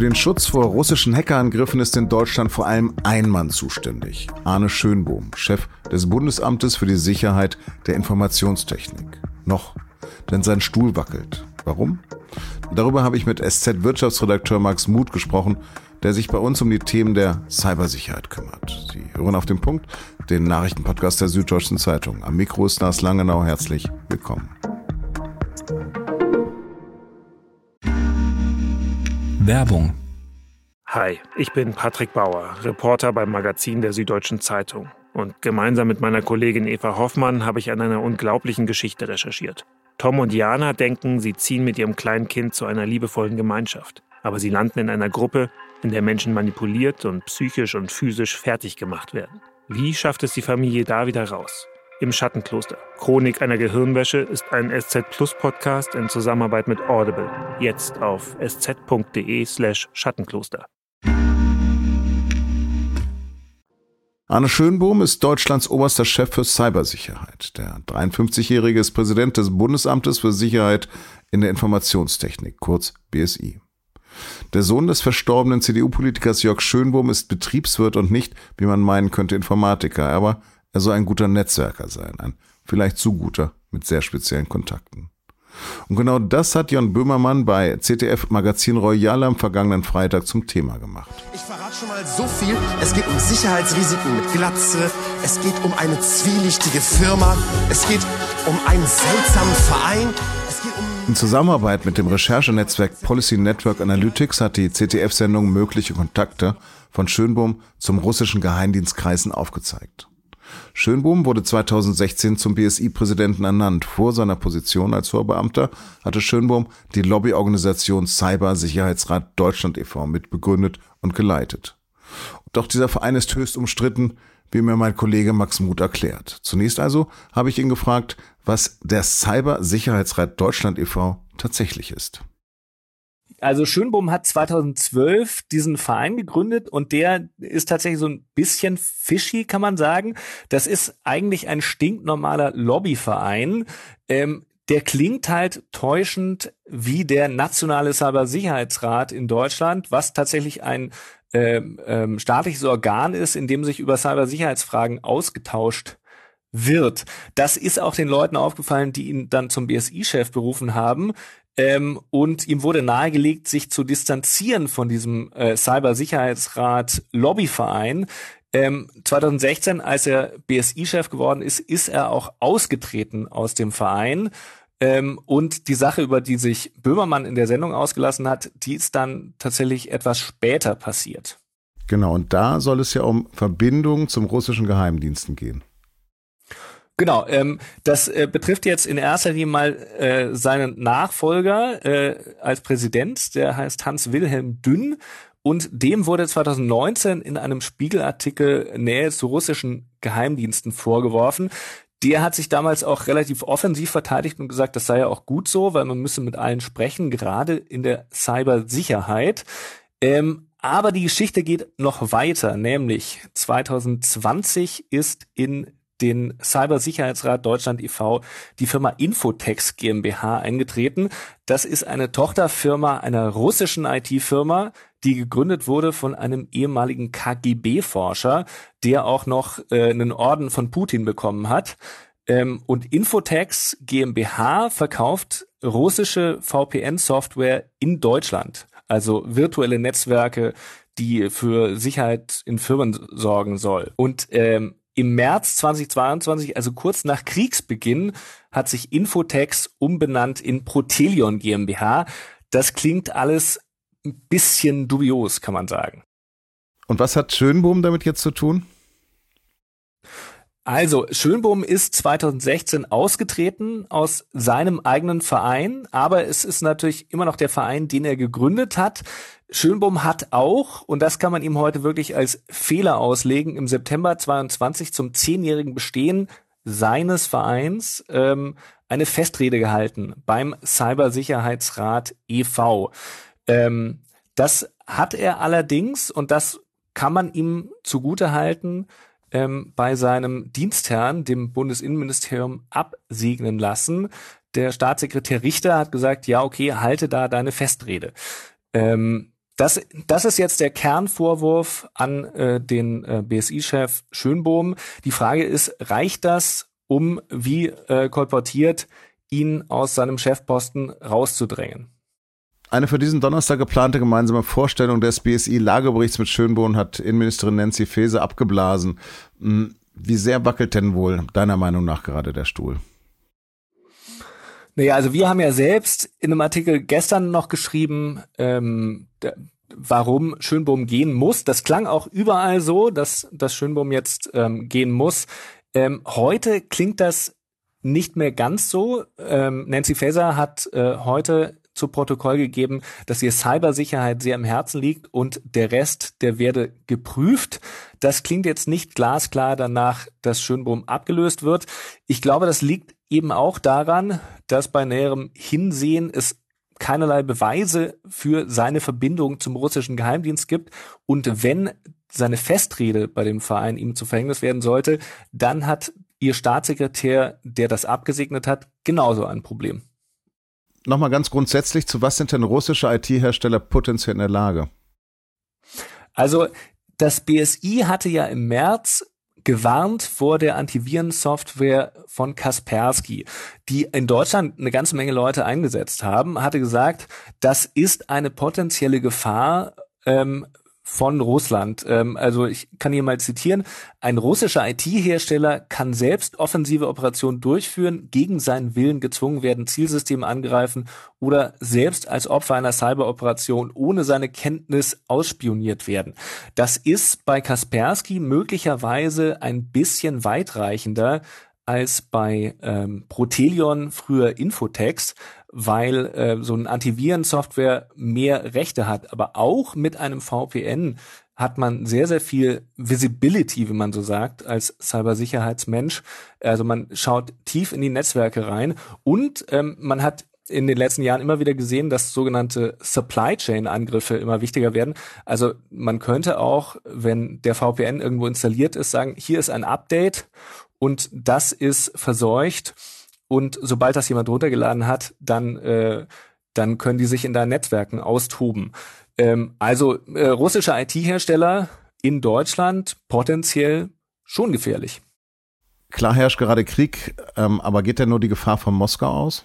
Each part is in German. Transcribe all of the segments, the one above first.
Für den Schutz vor russischen Hackerangriffen ist in Deutschland vor allem ein Mann zuständig. Arne Schönbohm, Chef des Bundesamtes für die Sicherheit der Informationstechnik. Noch, denn sein Stuhl wackelt. Warum? Darüber habe ich mit SZ-Wirtschaftsredakteur Max Muth gesprochen, der sich bei uns um die Themen der Cybersicherheit kümmert. Sie hören auf den Punkt, den Nachrichtenpodcast der Süddeutschen Zeitung. Am Mikro ist Lars Langenau. Herzlich willkommen. Werbung. Hi, ich bin Patrick Bauer, Reporter beim Magazin der Süddeutschen Zeitung. Und gemeinsam mit meiner Kollegin Eva Hoffmann habe ich an einer unglaublichen Geschichte recherchiert. Tom und Jana denken, sie ziehen mit ihrem kleinen Kind zu einer liebevollen Gemeinschaft. Aber sie landen in einer Gruppe, in der Menschen manipuliert und psychisch und physisch fertig gemacht werden. Wie schafft es die Familie da wieder raus? Im Schattenkloster. Chronik einer Gehirnwäsche ist ein SZ Plus Podcast in Zusammenarbeit mit Audible. Jetzt auf sz.de slash Schattenkloster. Arne Schönbohm ist Deutschlands oberster Chef für Cybersicherheit. Der 53-Jährige ist Präsident des Bundesamtes für Sicherheit in der Informationstechnik, kurz BSI. Der Sohn des verstorbenen CDU-Politikers Jörg Schönbohm ist Betriebswirt und nicht, wie man meinen könnte, Informatiker. Aber er soll ein guter Netzwerker sein, ein vielleicht zu guter mit sehr speziellen Kontakten. Und genau das hat Jon Böhmermann bei CTF Magazin Royal am vergangenen Freitag zum Thema gemacht. Ich verrate schon mal so viel. Es geht um Sicherheitsrisiken mit Glatze. Es geht um eine zwielichtige Firma. Es geht um einen seltsamen Verein. In Zusammenarbeit mit dem Recherchenetzwerk Policy Network Analytics hat die CTF-Sendung mögliche Kontakte von Schönbohm zum russischen Geheimdienstkreisen aufgezeigt. Schönbohm wurde 2016 zum BSI-Präsidenten ernannt. Vor seiner Position als Vorbeamter hatte Schönbohm die Lobbyorganisation Cybersicherheitsrat Deutschland e.V. mitbegründet und geleitet. Doch dieser Verein ist höchst umstritten, wie mir mein Kollege Max Muth erklärt. Zunächst also habe ich ihn gefragt, was der Cybersicherheitsrat Deutschland e.V. tatsächlich ist. Also Schönbohm hat 2012 diesen Verein gegründet und der ist tatsächlich so ein bisschen fishy, kann man sagen. Das ist eigentlich ein stinknormaler Lobbyverein. Ähm, der klingt halt täuschend wie der nationale Cybersicherheitsrat in Deutschland, was tatsächlich ein ähm, ähm, staatliches Organ ist, in dem sich über Cybersicherheitsfragen ausgetauscht wird. Das ist auch den Leuten aufgefallen, die ihn dann zum BSI-Chef berufen haben. Ähm, und ihm wurde nahegelegt, sich zu distanzieren von diesem äh, Cybersicherheitsrat Lobbyverein. Ähm, 2016, als er BSI-Chef geworden ist, ist er auch ausgetreten aus dem Verein. Ähm, und die Sache, über die sich Böhmermann in der Sendung ausgelassen hat, die ist dann tatsächlich etwas später passiert. Genau, und da soll es ja um Verbindungen zum russischen Geheimdiensten gehen. Genau, ähm, das äh, betrifft jetzt in erster Linie mal äh, seinen Nachfolger äh, als Präsident, der heißt Hans-Wilhelm Dünn. Und dem wurde 2019 in einem Spiegelartikel Nähe zu russischen Geheimdiensten vorgeworfen. Der hat sich damals auch relativ offensiv verteidigt und gesagt, das sei ja auch gut so, weil man müsse mit allen sprechen, gerade in der Cybersicherheit. Ähm, aber die Geschichte geht noch weiter, nämlich 2020 ist in den Cybersicherheitsrat Deutschland e.V. die Firma Infotex GmbH eingetreten. Das ist eine Tochterfirma einer russischen IT-Firma, die gegründet wurde von einem ehemaligen KGB-Forscher, der auch noch äh, einen Orden von Putin bekommen hat. Ähm, und Infotex GmbH verkauft russische VPN-Software in Deutschland, also virtuelle Netzwerke, die für Sicherheit in Firmen sorgen soll. Und ähm, im März 2022, also kurz nach Kriegsbeginn, hat sich Infotex umbenannt in Protelion GmbH. Das klingt alles ein bisschen dubios, kann man sagen. Und was hat Schönbohm damit jetzt zu tun? Also, Schönbohm ist 2016 ausgetreten aus seinem eigenen Verein, aber es ist natürlich immer noch der Verein, den er gegründet hat. Schönbohm hat auch, und das kann man ihm heute wirklich als Fehler auslegen, im September 22 zum zehnjährigen Bestehen seines Vereins ähm, eine Festrede gehalten beim Cybersicherheitsrat e.V. Ähm, das hat er allerdings, und das kann man ihm zugute halten, ähm, bei seinem Dienstherrn, dem Bundesinnenministerium, absegnen lassen. Der Staatssekretär Richter hat gesagt, ja, okay, halte da deine Festrede. Ähm, das, das ist jetzt der Kernvorwurf an äh, den äh, BSI-Chef Schönbohm. Die Frage ist, reicht das, um, wie äh, kolportiert, ihn aus seinem Chefposten rauszudrängen? Eine für diesen Donnerstag geplante gemeinsame Vorstellung des BSI-Lageberichts mit Schönbohn hat Innenministerin Nancy Faeser abgeblasen. Hm, wie sehr wackelt denn wohl deiner Meinung nach gerade der Stuhl? Naja, also wir haben ja selbst in einem Artikel gestern noch geschrieben, ähm, warum Schönbohm gehen muss. Das klang auch überall so, dass, dass Schönbohm jetzt ähm, gehen muss. Ähm, heute klingt das nicht mehr ganz so. Ähm, Nancy Faeser hat äh, heute zu Protokoll gegeben, dass ihr Cybersicherheit sehr im Herzen liegt und der Rest, der werde geprüft. Das klingt jetzt nicht glasklar danach, dass Schönbohm abgelöst wird. Ich glaube, das liegt eben auch daran, dass bei näherem Hinsehen es keinerlei Beweise für seine Verbindung zum russischen Geheimdienst gibt. Und wenn seine Festrede bei dem Verein ihm zu Verhängnis werden sollte, dann hat ihr Staatssekretär, der das abgesegnet hat, genauso ein Problem. Nochmal ganz grundsätzlich, zu was sind denn russische IT-Hersteller potenziell in der Lage? Also das BSI hatte ja im März gewarnt vor der Antivirensoftware von Kaspersky, die in Deutschland eine ganze Menge Leute eingesetzt haben, hatte gesagt, das ist eine potenzielle Gefahr ähm, von Russland. Ähm, also ich kann hier mal zitieren. Ein russischer IT-Hersteller kann selbst offensive Operationen durchführen, gegen seinen Willen gezwungen werden, Zielsysteme angreifen oder selbst als Opfer einer Cyberoperation ohne seine Kenntnis ausspioniert werden. Das ist bei Kaspersky möglicherweise ein bisschen weitreichender als bei ähm, Protelion, früher Infotex, weil äh, so ein Antivirensoftware mehr Rechte hat. Aber auch mit einem VPN hat man sehr, sehr viel Visibility, wie man so sagt, als Cybersicherheitsmensch. Also man schaut tief in die Netzwerke rein und ähm, man hat in den letzten Jahren immer wieder gesehen, dass sogenannte Supply Chain Angriffe immer wichtiger werden. Also man könnte auch, wenn der VPN irgendwo installiert ist, sagen, hier ist ein Update und das ist verseucht und sobald das jemand runtergeladen hat, dann äh, dann können die sich in deinen Netzwerken austoben. Ähm, also äh, russische IT-Hersteller in Deutschland potenziell schon gefährlich. Klar herrscht gerade Krieg, ähm, aber geht denn nur die Gefahr von Moskau aus?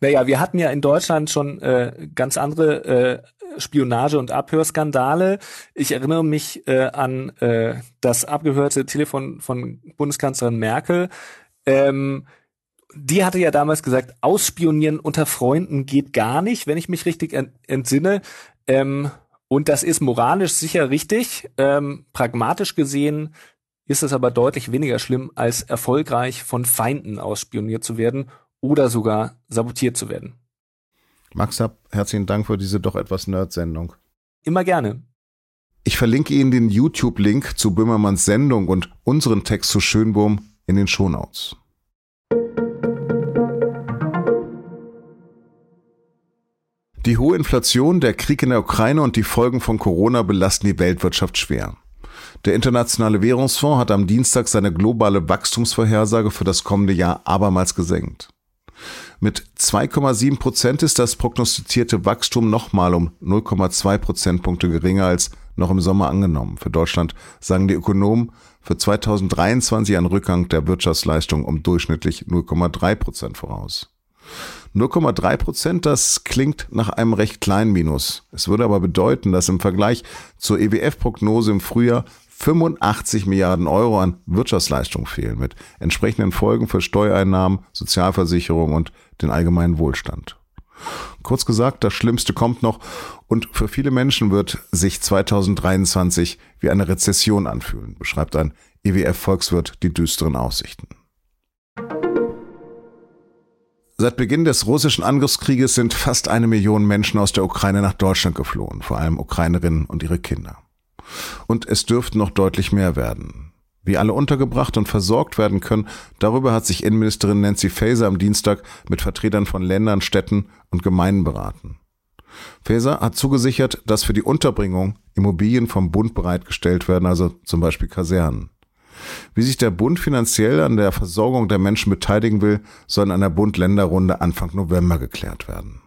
Naja, wir hatten ja in Deutschland schon äh, ganz andere äh, Spionage- und Abhörskandale. Ich erinnere mich äh, an äh, das abgehörte Telefon von Bundeskanzlerin Merkel. Ähm, die hatte ja damals gesagt, ausspionieren unter Freunden geht gar nicht, wenn ich mich richtig entsinne. Ähm, und das ist moralisch sicher richtig. Ähm, pragmatisch gesehen ist es aber deutlich weniger schlimm, als erfolgreich von Feinden ausspioniert zu werden oder sogar sabotiert zu werden. Max Hab, herzlichen Dank für diese doch etwas Nerd-Sendung. Immer gerne. Ich verlinke Ihnen den YouTube-Link zu Böhmermanns Sendung und unseren Text zu Schönbohm in den Shownotes. Die hohe Inflation, der Krieg in der Ukraine und die Folgen von Corona belasten die Weltwirtschaft schwer. Der Internationale Währungsfonds hat am Dienstag seine globale Wachstumsvorhersage für das kommende Jahr abermals gesenkt. Mit 2,7 Prozent ist das prognostizierte Wachstum nochmal um 0,2 Prozentpunkte geringer als noch im Sommer angenommen. Für Deutschland sagen die Ökonomen für 2023 ein Rückgang der Wirtschaftsleistung um durchschnittlich 0,3 Prozent voraus. 0,3 Prozent, das klingt nach einem recht kleinen Minus. Es würde aber bedeuten, dass im Vergleich zur EWF-Prognose im Frühjahr 85 Milliarden Euro an Wirtschaftsleistung fehlen, mit entsprechenden Folgen für Steuereinnahmen, Sozialversicherung und den allgemeinen Wohlstand. Kurz gesagt, das Schlimmste kommt noch und für viele Menschen wird sich 2023 wie eine Rezession anfühlen, beschreibt ein EWF-Volkswirt die düsteren Aussichten. Seit Beginn des russischen Angriffskrieges sind fast eine Million Menschen aus der Ukraine nach Deutschland geflohen, vor allem Ukrainerinnen und ihre Kinder. Und es dürften noch deutlich mehr werden. Wie alle untergebracht und versorgt werden können, darüber hat sich Innenministerin Nancy Faeser am Dienstag mit Vertretern von Ländern, Städten und Gemeinden beraten. Faeser hat zugesichert, dass für die Unterbringung Immobilien vom Bund bereitgestellt werden, also zum Beispiel Kasernen. Wie sich der Bund finanziell an der Versorgung der Menschen beteiligen will, soll in einer Bund-Länder-Runde Anfang November geklärt werden.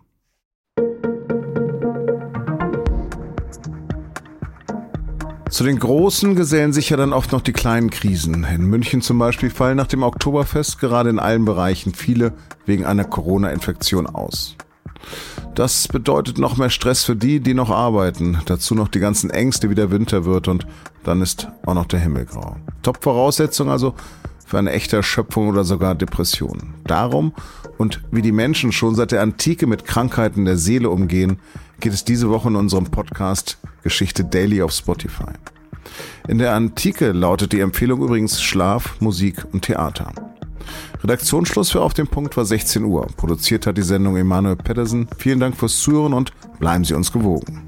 Zu den großen gesellen sich ja dann oft noch die kleinen Krisen. In München zum Beispiel fallen nach dem Oktoberfest gerade in allen Bereichen viele wegen einer Corona-Infektion aus. Das bedeutet noch mehr Stress für die, die noch arbeiten. Dazu noch die ganzen Ängste, wie der Winter wird und dann ist auch noch der Himmel grau. Top-Voraussetzung also für eine echte Erschöpfung oder sogar Depression. Darum und wie die Menschen schon seit der Antike mit Krankheiten der Seele umgehen, geht es diese Woche in unserem Podcast Geschichte Daily auf Spotify. In der Antike lautet die Empfehlung übrigens Schlaf, Musik und Theater. Redaktionsschluss für Auf dem Punkt war 16 Uhr. Produziert hat die Sendung Emanuel Pedersen. Vielen Dank fürs Zuhören und bleiben Sie uns gewogen.